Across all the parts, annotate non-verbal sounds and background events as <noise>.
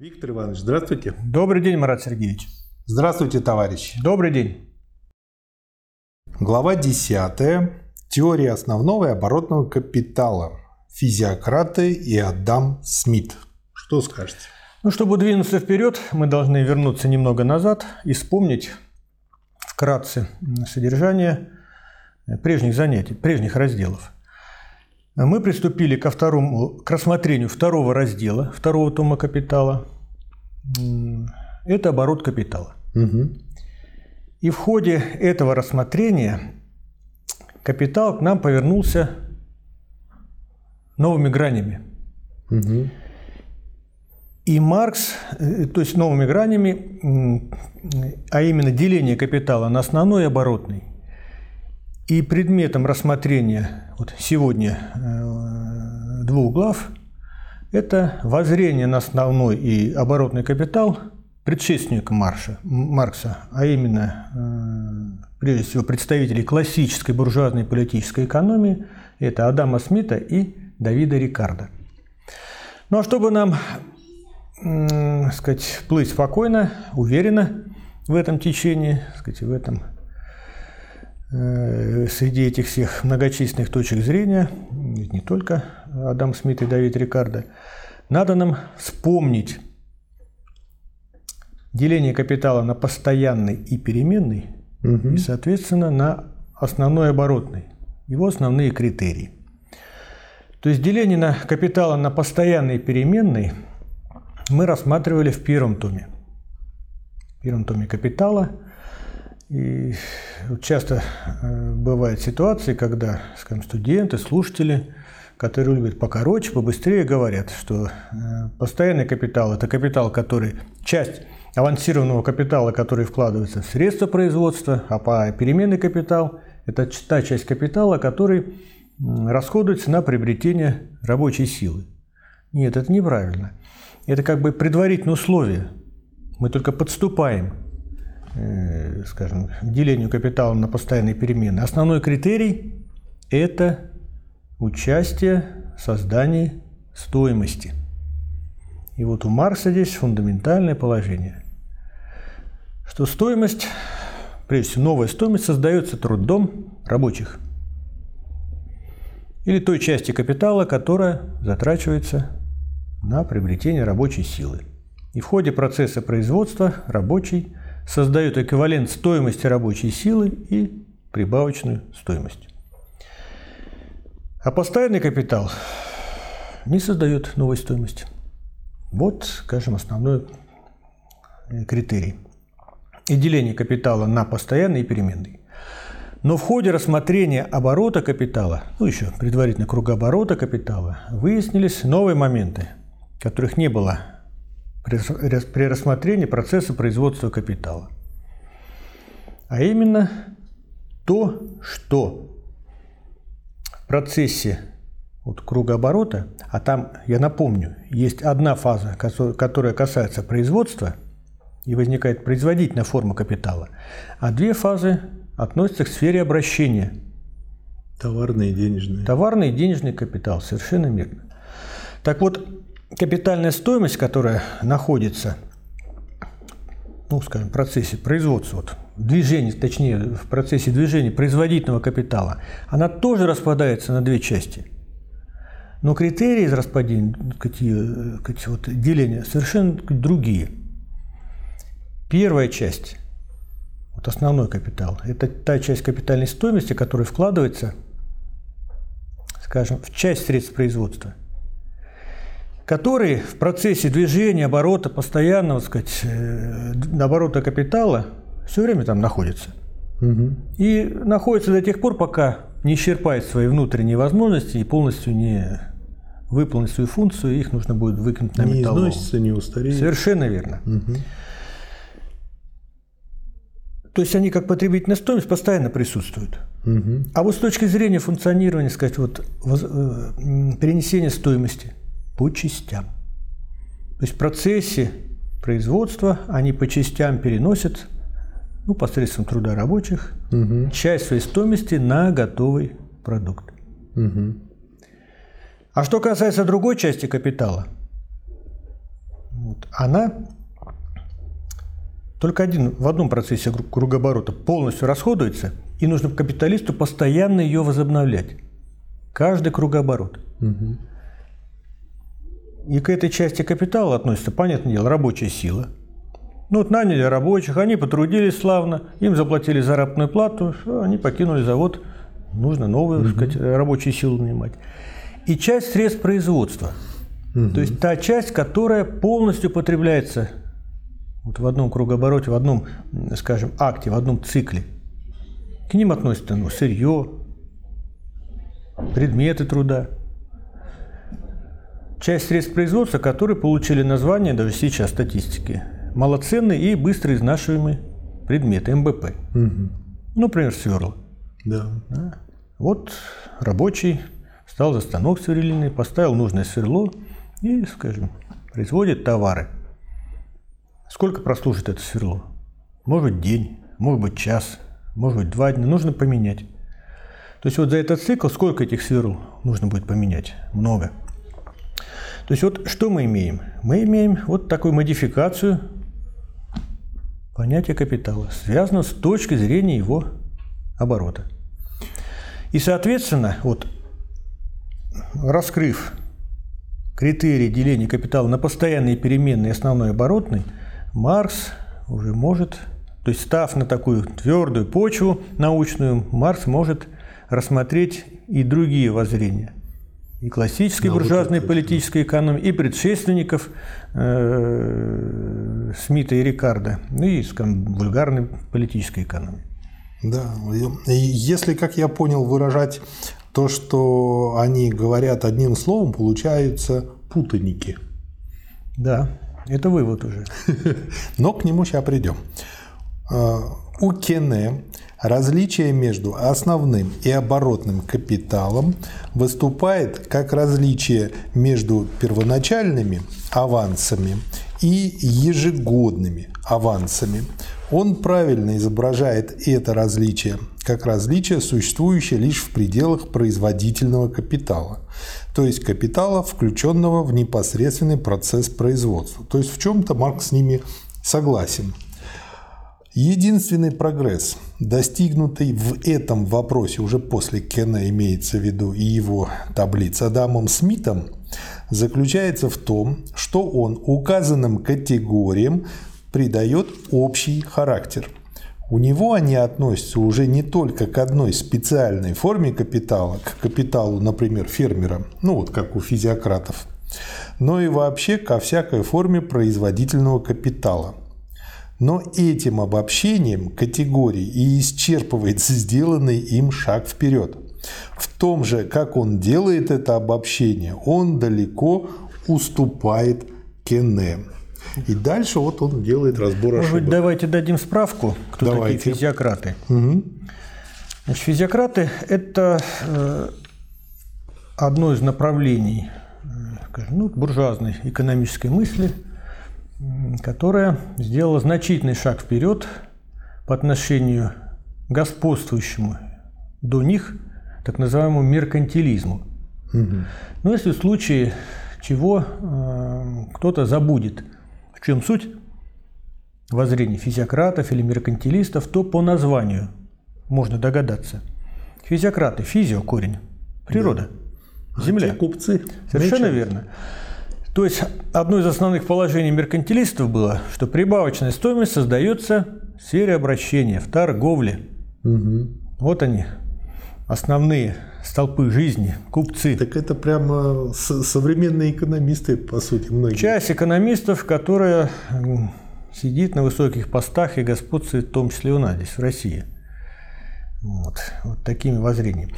Виктор Иванович, здравствуйте. Добрый день, Марат Сергеевич. Здравствуйте, товарищи. Добрый день. Глава 10. Теория основного и оборотного капитала. Физиократы и Адам Смит. Что скажете? Ну, чтобы двинуться вперед, мы должны вернуться немного назад и вспомнить вкратце содержание прежних занятий, прежних разделов. Мы приступили ко второму, к рассмотрению второго раздела, второго тома капитала. Это оборот капитала. Угу. И в ходе этого рассмотрения капитал к нам повернулся новыми гранями. Угу. И Маркс, э, то есть новыми гранями, а именно деление капитала на основной и оборотный. И предметом рассмотрения вот сегодня э, двух глав это воззрение на основной и оборотный капитал предшественника Марша, Маркса, а именно, э, прежде всего, представителей классической буржуазной политической экономии, это Адама Смита и Давида Рикардо. Ну а чтобы нам сказать, плыть спокойно, уверенно в этом течении, сказать, в этом среди этих всех многочисленных точек зрения, не только Адам Смит и Давид Рикардо, надо нам вспомнить деление капитала на постоянный и переменный, угу. и, соответственно, на основной оборотный, его основные критерии. То есть деление на капитала на постоянный и переменный – мы рассматривали в первом томе. В первом томе «Капитала». И часто э, бывают ситуации, когда, скажем, студенты, слушатели, которые любят покороче, побыстрее, говорят, что э, постоянный капитал – это капитал, который часть авансированного капитала, который вкладывается в средства производства, а по переменный капитал – это та часть капитала, который расходуется на приобретение рабочей силы. Нет, это неправильно. Это как бы предварительное условие. Мы только подступаем, скажем, к делению капитала на постоянные перемены. Основной критерий – это участие в создании стоимости. И вот у Маркса здесь фундаментальное положение, что стоимость, прежде всего новая стоимость, создается трудом рабочих или той части капитала, которая затрачивается на приобретение рабочей силы. И в ходе процесса производства рабочий создает эквивалент стоимости рабочей силы и прибавочную стоимость. А постоянный капитал не создает новой стоимости. Вот, скажем, основной э, критерий. И деление капитала на постоянный и переменный. Но в ходе рассмотрения оборота капитала, ну еще предварительно кругооборота капитала, выяснились новые моменты – которых не было при рассмотрении процесса производства капитала. А именно то, что в процессе вот кругооборота, а там, я напомню, есть одна фаза, которая касается производства, и возникает производительная форма капитала, а две фазы относятся к сфере обращения. Товарный и денежный. Товарный и денежный капитал, совершенно верно. Так вот, капитальная стоимость, которая находится, ну, скажем, в процессе производства, вот, движения, точнее, в процессе движения производительного капитала, она тоже распадается на две части. Но критерии из распадения, какие, вот, деления совершенно другие. Первая часть, вот основной капитал, это та часть капитальной стоимости, которая вкладывается, скажем, в часть средств производства который в процессе движения, оборота, постоянного, сказать, э, оборота капитала все время там находится. Угу. И находится до тех пор, пока не исчерпает свои внутренние возможности и полностью не выполнит свою функцию, их нужно будет выкинуть на не металлолом. Не износится, не устареет. Совершенно верно. Угу. То есть они как потребительная стоимость постоянно присутствуют. Угу. А вот с точки зрения функционирования, сказать, вот, э, перенесения стоимости – по частям. То есть в процессе производства они по частям переносят ну, посредством труда рабочих угу. часть своей стоимости на готовый продукт. Угу. А что касается другой части капитала, вот, она только один, в одном процессе кругооборота полностью расходуется, и нужно капиталисту постоянно ее возобновлять. Каждый кругооборот. Угу. И к этой части капитала относится, понятное дело, рабочая сила. Ну вот наняли рабочих, они потрудились славно, им заплатили заработную плату, они покинули завод, нужно новую угу. сказать, рабочую силу нанимать. И часть средств производства. Угу. То есть та часть, которая полностью потребляется вот в одном кругообороте, в одном, скажем, акте, в одном цикле. К ним относятся ну, сырье, предметы труда. Часть средств производства, которые получили название даже сейчас статистики. Малоценные и быстро изнашиваемые предметы, МБП. Угу. Ну, например, сверла. Да. да. Вот рабочий стал за станок сверлильный, поставил нужное сверло и, скажем, производит товары – Сколько прослужит это сверло? Может быть день, может быть час, может быть два дня. Нужно поменять. То есть вот за этот цикл сколько этих сверл нужно будет поменять? Много. То есть вот что мы имеем? Мы имеем вот такую модификацию понятия капитала, связанного с точки зрения его оборота. И, соответственно, вот раскрыв критерии деления капитала на постоянные переменные основной оборотный – Маркс уже может, то есть став на такую твердую почву научную, Маркс может рассмотреть и другие воззрения. И классической да, буржуазной политической экономии, и предшественников э, Смита и Рикардо, ну и, скажем, вульгарной политической экономии. Да, если, как я понял, выражать то, что они говорят одним словом, получаются путаники. Да, это вывод уже. <laughs> Но к нему сейчас придем. А, у Кене различие между основным и оборотным капиталом выступает как различие между первоначальными авансами и ежегодными авансами. Он правильно изображает это различие как различие, существующее лишь в пределах производительного капитала то есть капитала, включенного в непосредственный процесс производства. То есть в чем-то Маркс с ними согласен. Единственный прогресс, достигнутый в этом вопросе уже после Кена имеется в виду и его таблица Адамом Смитом, заключается в том, что он указанным категориям придает общий характер – у него они относятся уже не только к одной специальной форме капитала, к капиталу, например, фермера, ну вот как у физиократов, но и вообще ко всякой форме производительного капитала. Но этим обобщением категорий и исчерпывается сделанный им шаг вперед. В том же, как он делает это обобщение, он далеко уступает Кенне. И дальше вот он делает разбор Может ошибок. быть, давайте дадим справку, кто давайте. такие физиократы. Угу. Значит, физиократы – это э, одно из направлений э, ну, буржуазной экономической мысли, которая сделала значительный шаг вперед по отношению к господствующему до них так называемому меркантилизму. Угу. Но если в случае чего э, кто-то забудет – в чем суть воззрений физиократов или меркантилистов, то по названию можно догадаться. Физиократы, физио – корень, природа, да. земля. А купцы. Совершенно Nature. верно. То есть одно из основных положений меркантилистов было, что прибавочная стоимость создается в сфере обращения, в торговле. Угу. Вот они, основные столпы жизни, купцы. Так это прямо современные экономисты, по сути, многие. Часть экономистов, которая сидит на высоких постах и господствует, в том числе у нас здесь, в России. Вот, вот такими воззрениями.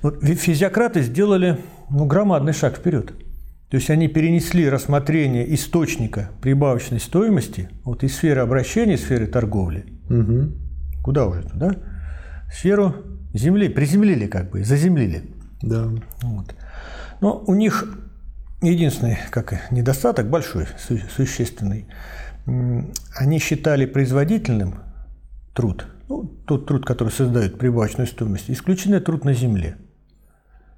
Вот физиократы сделали ну, громадный шаг вперед. То есть они перенесли рассмотрение источника прибавочной стоимости вот из сферы обращения, сферы торговли. Угу. Куда уже туда? Сферу земли, приземлили как бы, заземлили. Да. Вот. Но у них единственный как недостаток большой, су существенный. Они считали производительным труд, ну, тот труд, который создает прибавочную стоимость, исключительно труд на земле.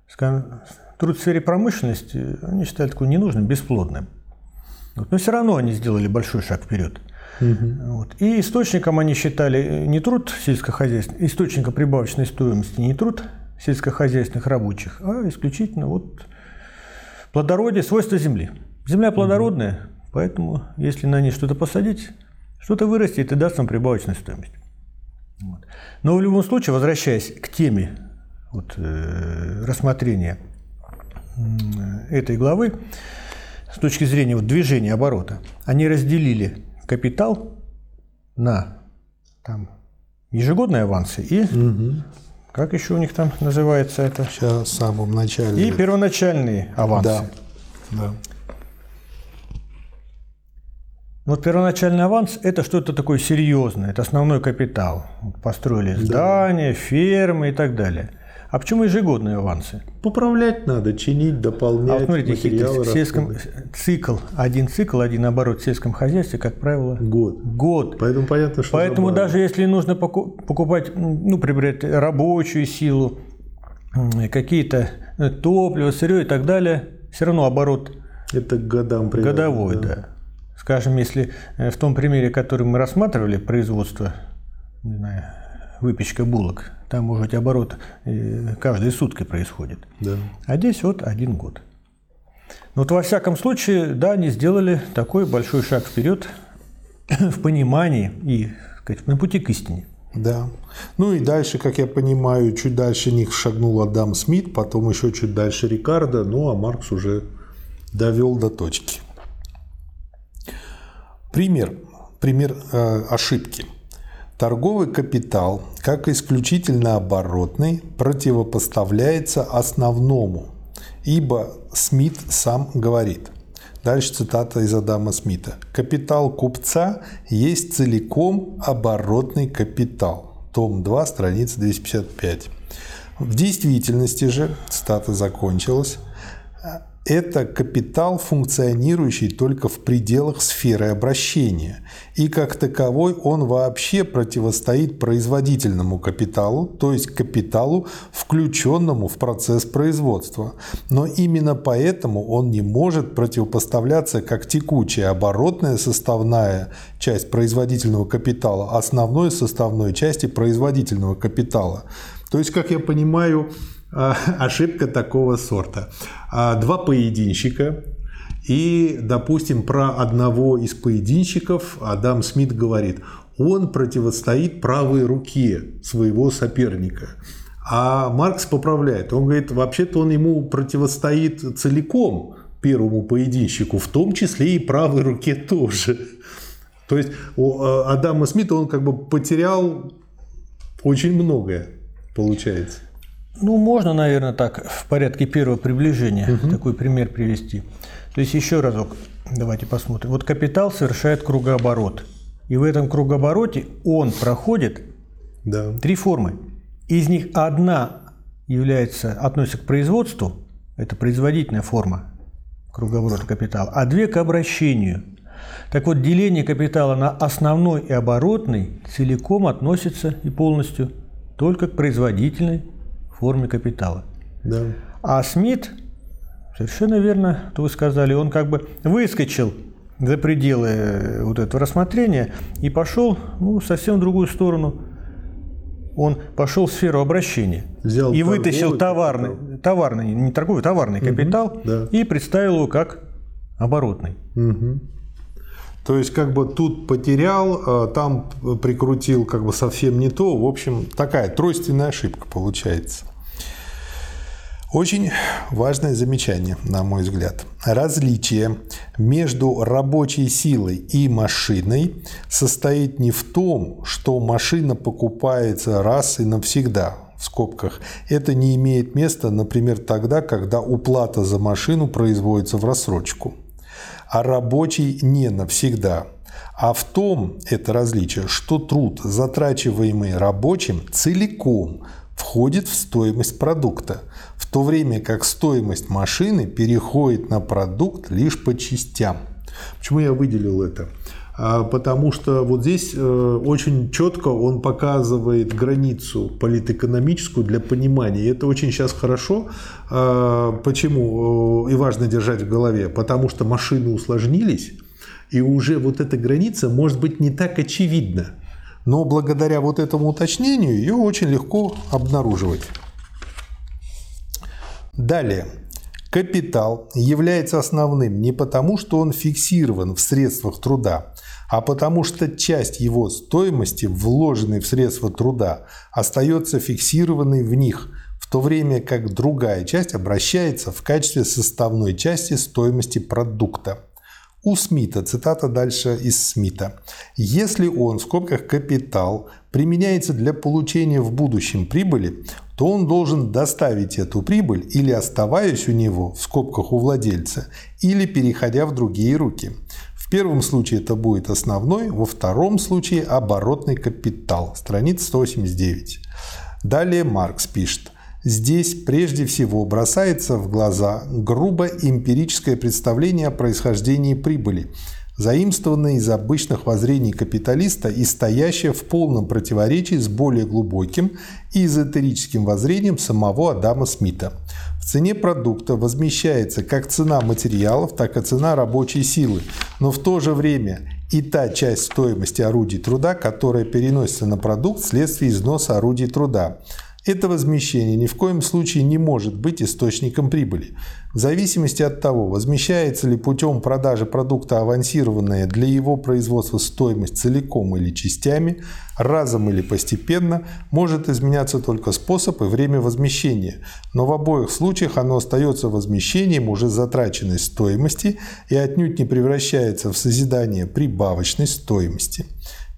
Скажем, труд в сфере промышленности они считали такой ненужным, бесплодным. Вот. Но все равно они сделали большой шаг вперед. Угу. Вот. И источником они считали не труд сельскохозяйственный, источником прибавочной стоимости не труд сельскохозяйственных рабочих, а исключительно вот плодородие, свойства земли. Земля плодородная, угу. поэтому если на ней что-то посадить, что-то вырастет и даст нам прибавочную стоимость. Вот. Но в любом случае, возвращаясь к теме вот, э, рассмотрения этой главы, с точки зрения вот, движения оборота, они разделили капитал на там, ежегодные авансы и угу. как еще у них там называется это? Сейчас в самом начале. И первоначальные авансы. Да. да. Вот первоначальный аванс – это что-то такое серьезное, это основной капитал. Построили здания, да. фермы и так далее. А почему ежегодные авансы? Поправлять надо, чинить, дополнять. А вот смотрите, материалы в сельском цикл, один цикл, один оборот в сельском хозяйстве, как правило, год. Год. Поэтому понятно, что. Поэтому забавно. даже если нужно покупать, ну, приобретать рабочую силу, какие-то э, топливо, сырье и так далее, все равно оборот. Это годам примерно, Годовой, да. да. Скажем, если э, в том примере, который мы рассматривали, производство, не знаю, выпечка булок, там, может быть, оборот э, каждые сутки происходит. Да. А здесь вот один год. Но вот во всяком случае, да, они сделали такой большой шаг вперед <coughs> в понимании и сказать, на пути к истине. Да. Ну и дальше, как я понимаю, чуть дальше них шагнул Адам Смит, потом еще чуть дальше Рикардо, ну а Маркс уже довел до точки. Пример. Пример э, ошибки. Торговый капитал, как исключительно оборотный, противопоставляется основному, ибо Смит сам говорит. Дальше цитата из Адама Смита. «Капитал купца есть целиком оборотный капитал». Том 2, страница 255. В действительности же, цитата закончилась, это капитал, функционирующий только в пределах сферы обращения, и как таковой он вообще противостоит производительному капиталу, то есть капиталу, включенному в процесс производства. Но именно поэтому он не может противопоставляться как текучая оборотная составная часть производительного капитала основной составной части производительного капитала. То есть, как я понимаю, ошибка такого сорта. А, два поединщика, и, допустим, про одного из поединщиков Адам Смит говорит, он противостоит правой руке своего соперника. А Маркс поправляет, он говорит, вообще-то он ему противостоит целиком первому поединщику, в том числе и правой руке тоже. То есть у а, Адама Смита он как бы потерял очень многое, получается. Ну, можно, наверное, так в порядке первого приближения угу. такой пример привести. То есть еще разок, давайте посмотрим. Вот капитал совершает кругооборот. И в этом кругообороте он проходит да. три формы. Из них одна является, относится к производству, это производительная форма кругооборота капитала, а две к обращению. Так вот, деление капитала на основной и оборотный целиком относится и полностью только к производительной форме капитала. Да. А Смит, совершенно верно, то вы сказали, он как бы выскочил за пределы э, вот этого рассмотрения и пошел ну, совсем в другую сторону. Он пошел в сферу обращения Взял и вытащил товарный, капитал. товарный, не торговый, товарный угу, капитал да. и представил его как оборотный. Угу. То есть, как бы тут потерял, э, там прикрутил как бы совсем не то. В общем, такая тройственная ошибка получается. Очень важное замечание, на мой взгляд. Различие между рабочей силой и машиной состоит не в том, что машина покупается раз и навсегда, в скобках. Это не имеет места, например, тогда, когда уплата за машину производится в рассрочку – а рабочий не навсегда. А в том это различие, что труд, затрачиваемый рабочим, целиком входит в стоимость продукта, в то время как стоимость машины переходит на продукт лишь по частям. Почему я выделил это? А, потому что вот здесь э, очень четко он показывает границу политэкономическую для понимания. И это очень сейчас хорошо. А, почему? Э, и важно держать в голове. Потому что машины усложнились, И уже вот эта граница может быть не так очевидна. Но благодаря вот этому уточнению ее очень легко обнаруживать. Далее. Капитал является основным не потому, что он фиксирован в средствах труда, а потому что часть его стоимости, вложенной в средства труда, остается фиксированной в них, в то время как другая часть обращается в качестве составной части стоимости продукта. У Смита, цитата дальше из Смита, «Если он, в скобках капитал, применяется для получения в будущем прибыли, то он должен доставить эту прибыль или оставаясь у него, в скобках у владельца, или переходя в другие руки. В первом случае это будет основной, во втором случае оборотный капитал. Страница 189. Далее Маркс пишет. Здесь прежде всего бросается в глаза грубо эмпирическое представление о происхождении прибыли, заимствованное из обычных воззрений капиталиста и стоящее в полном противоречии с более глубоким и эзотерическим воззрением самого Адама Смита. В цене продукта возмещается как цена материалов, так и цена рабочей силы, но в то же время и та часть стоимости орудий труда, которая переносится на продукт вследствие износа орудий труда – это возмещение ни в коем случае не может быть источником прибыли. В зависимости от того, возмещается ли путем продажи продукта авансированная для его производства стоимость целиком или частями, разом или постепенно, может изменяться только способ и время возмещения, но в обоих случаях оно остается возмещением уже затраченной стоимости и отнюдь не превращается в созидание прибавочной стоимости.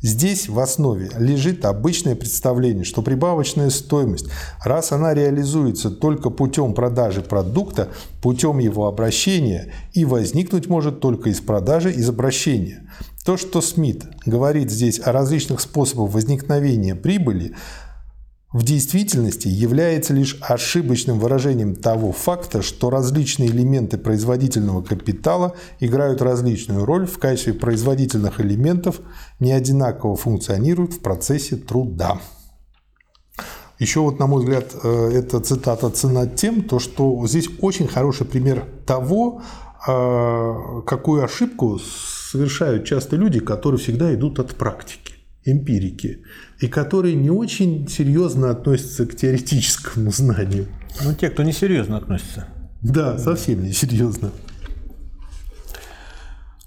Здесь в основе лежит обычное представление, что прибавочная стоимость, раз она реализуется только путем продажи продукта, путем его обращения, и возникнуть может только из продажи из обращения. То, что Смит говорит здесь о различных способах возникновения прибыли, в действительности является лишь ошибочным выражением того факта, что различные элементы производительного капитала играют различную роль в качестве производительных элементов, не одинаково функционируют в процессе труда. Еще вот, на мой взгляд, э, эта цитата цена тем, то, что здесь очень хороший пример того, э, какую ошибку совершают часто люди, которые всегда идут от практики эмпирики, и которые не очень серьезно относятся к теоретическому знанию. Ну, те, кто не серьезно относится. Да, совсем не серьезно.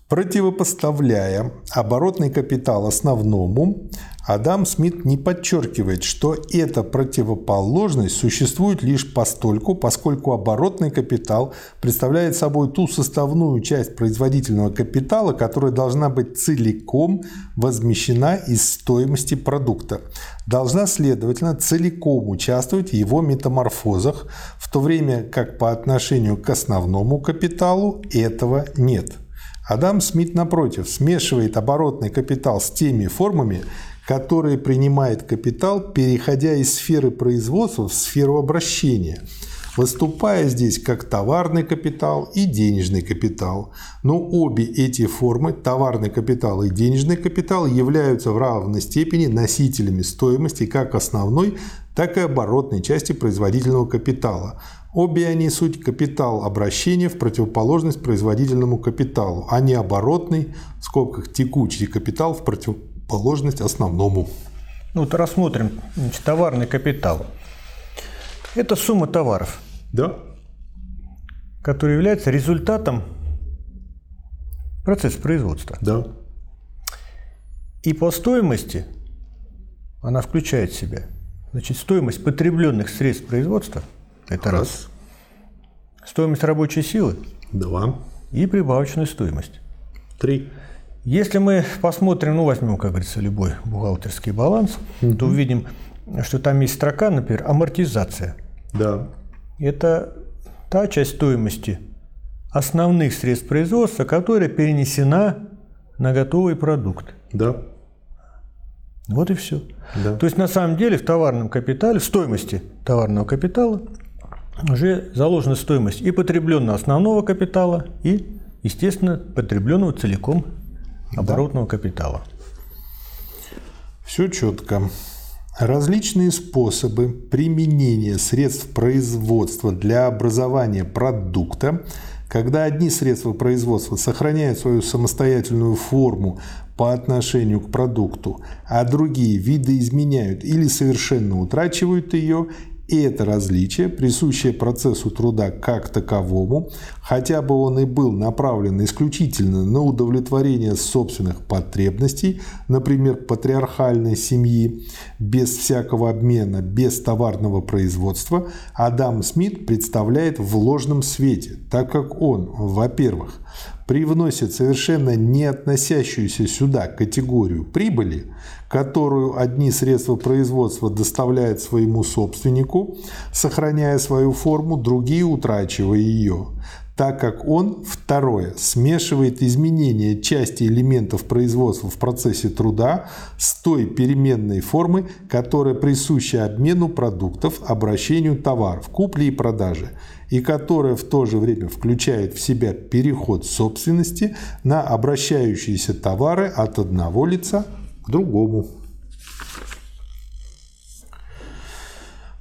Противопоставляя оборотный капитал основному, Адам Смит не подчеркивает, что эта противоположность существует лишь постольку, поскольку оборотный капитал представляет собой ту составную часть производительного капитала, которая должна быть целиком возмещена из стоимости продукта. Должна, следовательно, целиком участвовать в его метаморфозах, в то время как по отношению к основному капиталу этого нет. Адам Смит, напротив, смешивает оборотный капитал с теми формами, которые принимает капитал, переходя из сферы производства в сферу обращения, выступая здесь как товарный капитал и денежный капитал. Но обе эти формы, товарный капитал и денежный капитал, являются в равной степени носителями стоимости как основной, так и оборотной части производительного капитала – Обе они суть капитал обращения в противоположность производительному капиталу, а не оборотный, в скобках текучий капитал в противоположность основному. Ну, вот рассмотрим значит, товарный капитал. Это сумма товаров. Да. Который является результатом процесса производства. Да. И по стоимости она включает в себя значит, стоимость потребленных средств производства – это раз. раз. Стоимость рабочей силы. Два. И прибавочная стоимость. Три. Если мы посмотрим, ну возьмем, как говорится, любой бухгалтерский баланс, угу. то увидим, что там есть строка, например, амортизация. Да. Это та часть стоимости основных средств производства, которая перенесена на готовый продукт. Да. Вот и все. Да. То есть на самом деле в товарном капитале, в стоимости товарного капитала уже заложена стоимость и потребленного основного капитала, и, естественно, потребленного целиком оборотного капитала. Все четко. Различные способы применения средств производства для образования продукта Когда одни средства производства сохраняют свою самостоятельную форму по отношению к продукту, а другие видоизменяют или совершенно утрачивают ее, и это различие, присущее процессу труда как таковому, хотя бы он и был направлен исключительно на удовлетворение собственных потребностей, например, патриархальной семьи, без всякого обмена, без товарного производства, Адам Смит представляет в ложном свете, так как он, во-первых, привносит совершенно не относящуюся сюда категорию прибыли, которую одни средства производства доставляют своему собственнику, сохраняя свою форму, другие утрачивая ее так как он, второе, смешивает изменения части элементов производства в процессе труда с той переменной формой, которая присуща обмену продуктов, обращению товаров, купле и продаже, и которая в то же время включает в себя переход собственности на обращающиеся товары от одного лица к другому.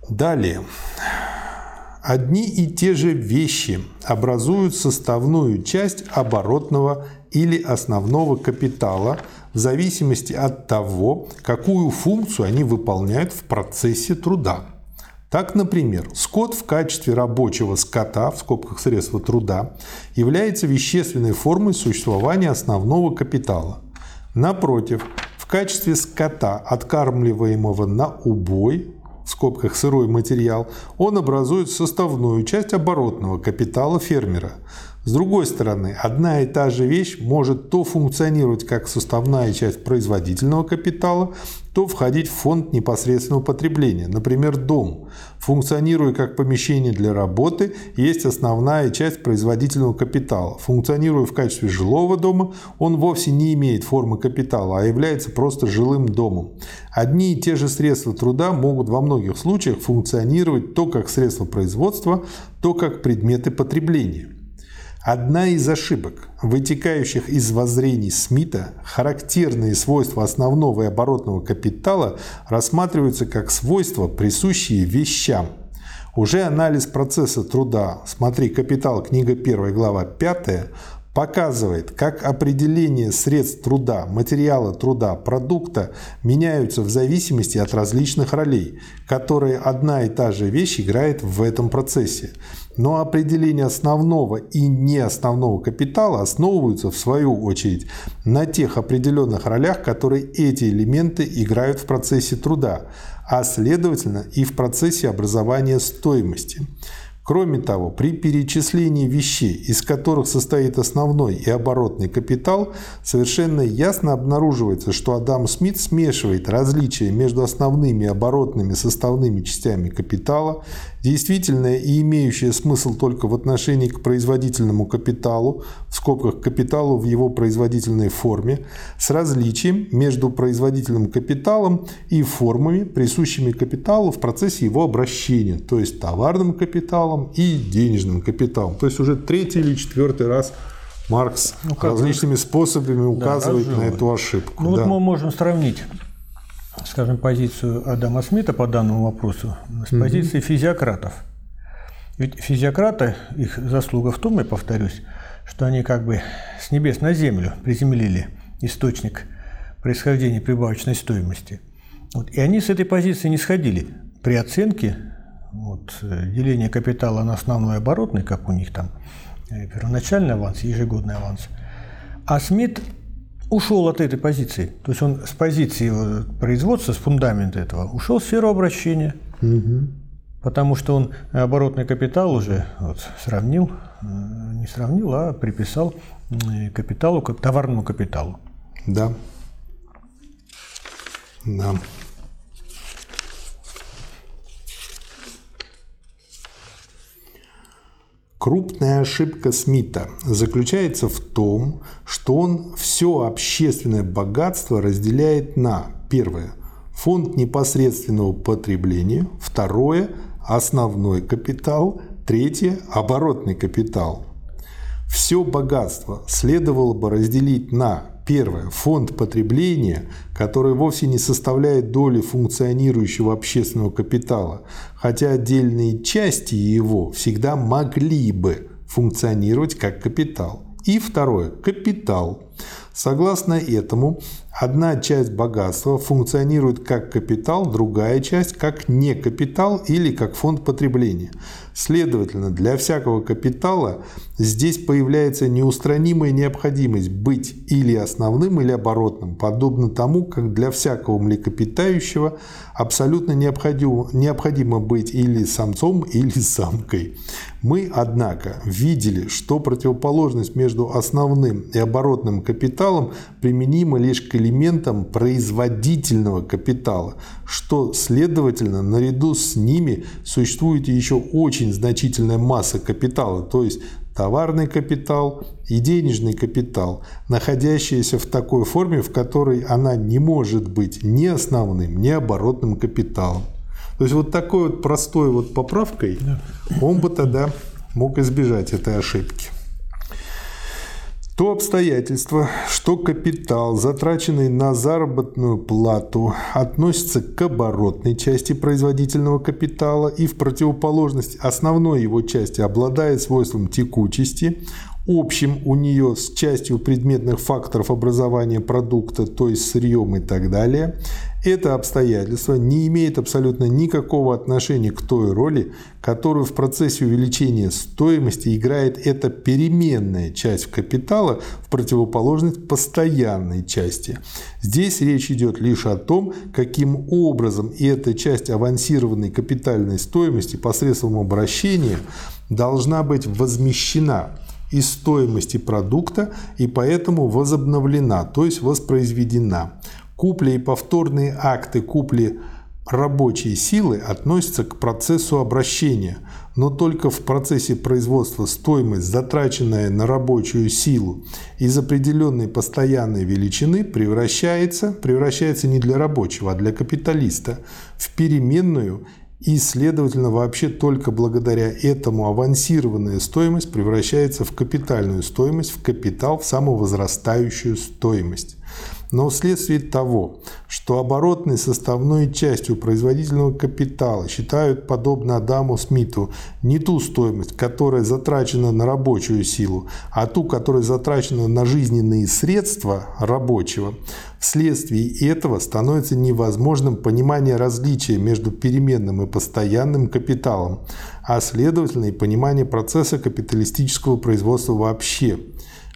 Далее. Одни и те же вещи образуют составную часть оборотного или основного капитала в зависимости от того, какую функцию они выполняют в процессе труда. Так, например, скот в качестве рабочего скота, в скобках средства труда, является вещественной формой существования основного капитала. Напротив, в качестве скота, откармливаемого на убой, в скобках сырой материал, он образует составную часть оборотного капитала фермера. С другой стороны, одна и та же вещь может то функционировать как составная часть производительного капитала, то входить в фонд непосредственного потребления. Например, дом, функционируя как помещение для работы, есть основная часть производительного капитала. Функционируя в качестве жилого дома, он вовсе не имеет формы капитала, а является просто жилым домом. Одни и те же средства труда могут во многих случаях функционировать то как средства производства, то как предметы потребления. Одна из ошибок, вытекающих из воззрений Смита, характерные свойства основного и оборотного капитала рассматриваются как свойства, присущие вещам. Уже анализ процесса труда, смотри «Капитал», книга 1, глава 5, показывает, как определение средств труда, материала труда, продукта меняются в зависимости от различных ролей, которые одна и та же вещь играет в этом процессе. Но определение основного и неосновного капитала основываются, в свою очередь, на тех определенных ролях, которые эти элементы играют в процессе труда, а следовательно и в процессе образования стоимости. Кроме того, при перечислении вещей, из которых состоит основной и оборотный капитал, совершенно ясно обнаруживается, что Адам Смит смешивает различия между основными и оборотными составными частями капитала, действительное и имеющее смысл только в отношении к производительному капиталу, в скобках капиталу в его производительной форме, с различием между производительным капиталом и формами, присущими капиталу в процессе его обращения, то есть товарным капиталом и денежным капиталом. То есть уже третий или четвертый раз Маркс ну, различными способами указывает да, на эту ошибку. Ну да. вот мы можем сравнить скажем, позицию Адама Смита по данному вопросу с позицией физиократов. Ведь физиократы, их заслуга в том, я повторюсь, что они как бы с небес на землю приземлили источник происхождения прибавочной стоимости. Вот. И они с этой позиции не сходили. При оценке вот, деления капитала на основной оборотный, как у них там, э, первоначальный аванс, ежегодный аванс. А Смит ушел от этой позиции. То есть он с позиции производства, с фундамента этого, ушел в сферу обращения. Угу. Потому что он оборотный капитал уже вот, сравнил, э, не сравнил, а приписал э, капиталу, как товарному капиталу. Да. Да. Крупная ошибка Смита заключается в том, что он все общественное богатство разделяет на первое – фонд непосредственного потребления, второе – основной капитал, третье – оборотный капитал. Все богатство следовало бы разделить на Первое. Фонд потребления, который вовсе не составляет доли функционирующего общественного капитала, хотя отдельные части его всегда могли бы функционировать как капитал. И второе – капитал. Согласно этому, одна часть богатства функционирует как капитал, другая часть как не капитал или как фонд потребления. Следовательно, для всякого капитала здесь появляется неустранимая необходимость быть или основным, или оборотным, подобно тому, как для всякого млекопитающего абсолютно необходимо, необходимо быть или самцом, или самкой. Мы, однако, видели, что противоположность между основным и оборотным капиталом применима лишь к элементам производительного капитала, что, следовательно, наряду с ними существует еще очень значительная масса капитала, то есть товарный капитал и денежный капитал, находящиеся в такой форме, в которой она не может быть ни основным, ни оборотным капиталом. То есть вот такой вот простой вот поправкой он бы тогда мог избежать этой ошибки. То обстоятельство, что капитал, затраченный на заработную плату, относится к оборотной части производительного капитала и в противоположность основной его части обладает свойством текучести, общим у нее с частью предметных факторов образования продукта, то есть сырьем и так далее, это обстоятельство не имеет абсолютно никакого отношения к той роли, которую в процессе увеличения стоимости играет эта переменная часть капитала в противоположность постоянной части. Здесь речь идет лишь о том, каким образом эта часть авансированной капитальной стоимости посредством обращения должна быть возмещена из стоимости продукта и поэтому возобновлена, то есть воспроизведена. Купли и повторные акты купли рабочей силы относятся к процессу обращения, но только в процессе производства стоимость, затраченная на рабочую силу из определенной постоянной величины, превращается, превращается не для рабочего, а для капиталиста в переменную и, следовательно, вообще только благодаря этому авансированная стоимость превращается в капитальную стоимость, в капитал, в самовозрастающую стоимость. Но вследствие того, что оборотной составной частью производительного капитала считают, подобно Адаму Смиту, не ту стоимость, которая затрачена на рабочую силу, а ту, которая затрачена на жизненные средства рабочего, вследствие этого становится невозможным понимание различия между переменным и постоянным капиталом, а следовательно и понимание процесса капиталистического производства вообще –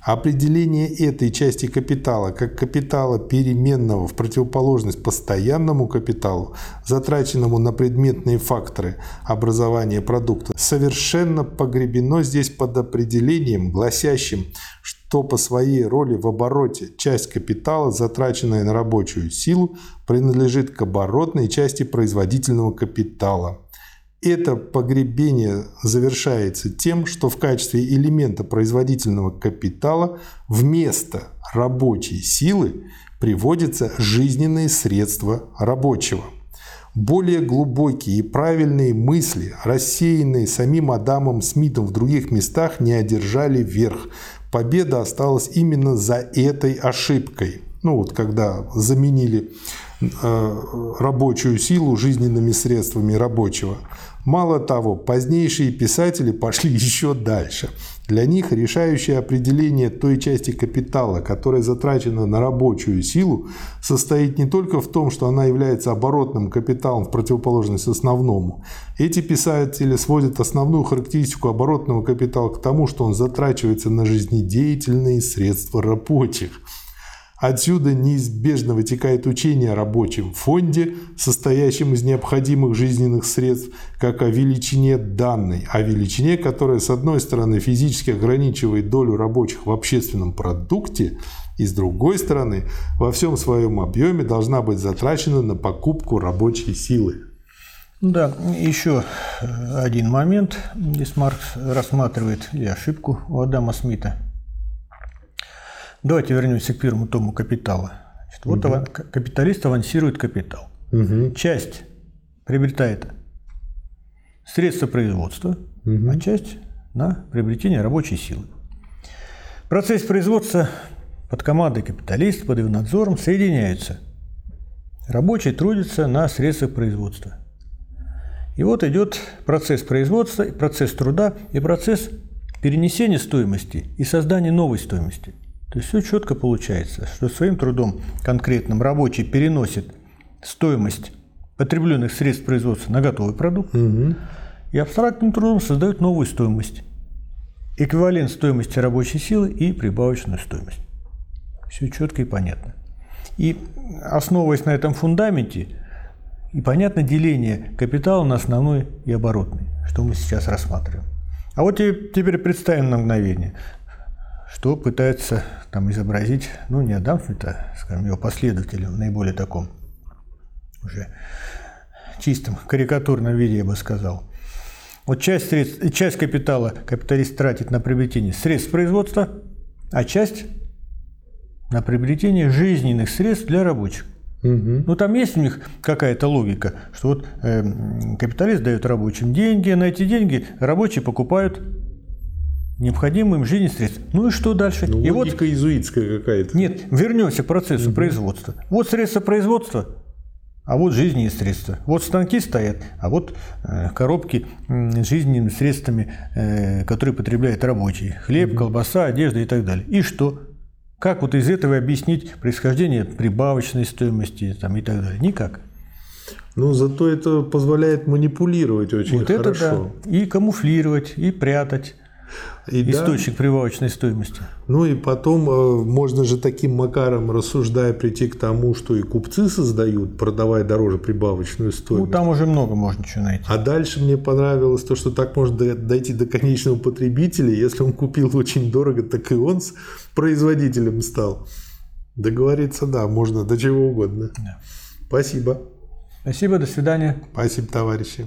Определение этой части капитала как капитала переменного в противоположность постоянному капиталу, затраченному на предметные факторы образования продукта, совершенно погребено здесь под определением, гласящим, что по своей роли в обороте часть капитала, затраченная на рабочую силу, принадлежит к оборотной части производительного капитала – это погребение завершается тем, что в качестве элемента производительного капитала вместо рабочей силы приводятся жизненные средства рабочего. Более глубокие и правильные мысли, рассеянные самим Адамом Смитом в других местах, не одержали верх. Победа осталась именно за этой ошибкой. Ну вот когда заменили э, рабочую силу жизненными средствами рабочего. Мало того, позднейшие писатели пошли <laughs> еще дальше. Для них решающее определение той части капитала, которая затрачена на рабочую силу, состоит не только в том, что она является оборотным капиталом в противоположность основному. Эти писатели сводят основную характеристику оборотного капитала к тому, что он затрачивается на жизнедеятельные средства рабочих – Отсюда неизбежно вытекает учение о рабочем фонде, состоящем из необходимых жизненных средств, как о величине данной, о величине, которая, с одной стороны, физически ограничивает долю рабочих в общественном продукте, и, с другой стороны, во всем своем объеме должна быть затрачена на покупку рабочей силы. Да, еще один момент. Здесь Маркс рассматривает и ошибку у Адама Смита – Давайте вернемся к первому тому капитала. Значит, вот угу. капиталист авансирует капитал. Угу. Часть приобретает средства производства, угу. а часть на приобретение рабочей силы. Процесс производства под командой капиталиста, под его надзором соединяются. Рабочий трудится на средствах производства. И вот идет процесс производства, процесс труда и процесс перенесение стоимости и создание новой стоимости. То есть все четко получается, что своим трудом конкретным рабочий переносит стоимость потребленных средств производства на готовый продукт угу. и абстрактным трудом создает новую стоимость. Эквивалент стоимости рабочей силы и прибавочную стоимость. Все четко и понятно. И основываясь на этом фундаменте, и понятно деление капитала на основной и оборотный, что мы сейчас рассматриваем. А вот теперь представим на мгновение, что пытается там изобразить, ну не Адам это, скажем, его последователем, наиболее таком уже чистом карикатурном виде, я бы сказал. Вот часть, средств, часть капитала капиталист тратит на приобретение средств производства, а часть на приобретение жизненных средств для рабочих. Угу. Ну, там есть у них какая-то логика, что вот э, капиталист дает рабочим деньги, на эти деньги рабочие покупают необходимые им жизненные средства. Ну и что дальше? Ну, и вот, изуитская какая-то. Нет, вернемся к процессу угу. производства. Вот средства производства, а вот жизненные средства. Вот станки стоят, а вот э, коробки с жизненными средствами, э, которые потребляют рабочие. Хлеб, угу. колбаса, одежда и так далее. И что? Как вот из этого объяснить происхождение прибавочной стоимости там, и так далее? Никак. Ну, зато это позволяет манипулировать очень вот хорошо. Это да. И камуфлировать, и прятать. И источник да, прибавочной стоимости. Ну и потом э, можно же таким макаром, рассуждая, прийти к тому, что и купцы создают, продавая дороже прибавочную стоимость. Ну там уже много можно чего найти. А дальше мне понравилось то, что так можно дойти до конечного потребителя. Если он купил очень дорого, так и он с производителем стал. Договориться, да, можно до чего угодно. Да. Спасибо. Спасибо, до свидания. Спасибо, товарищи.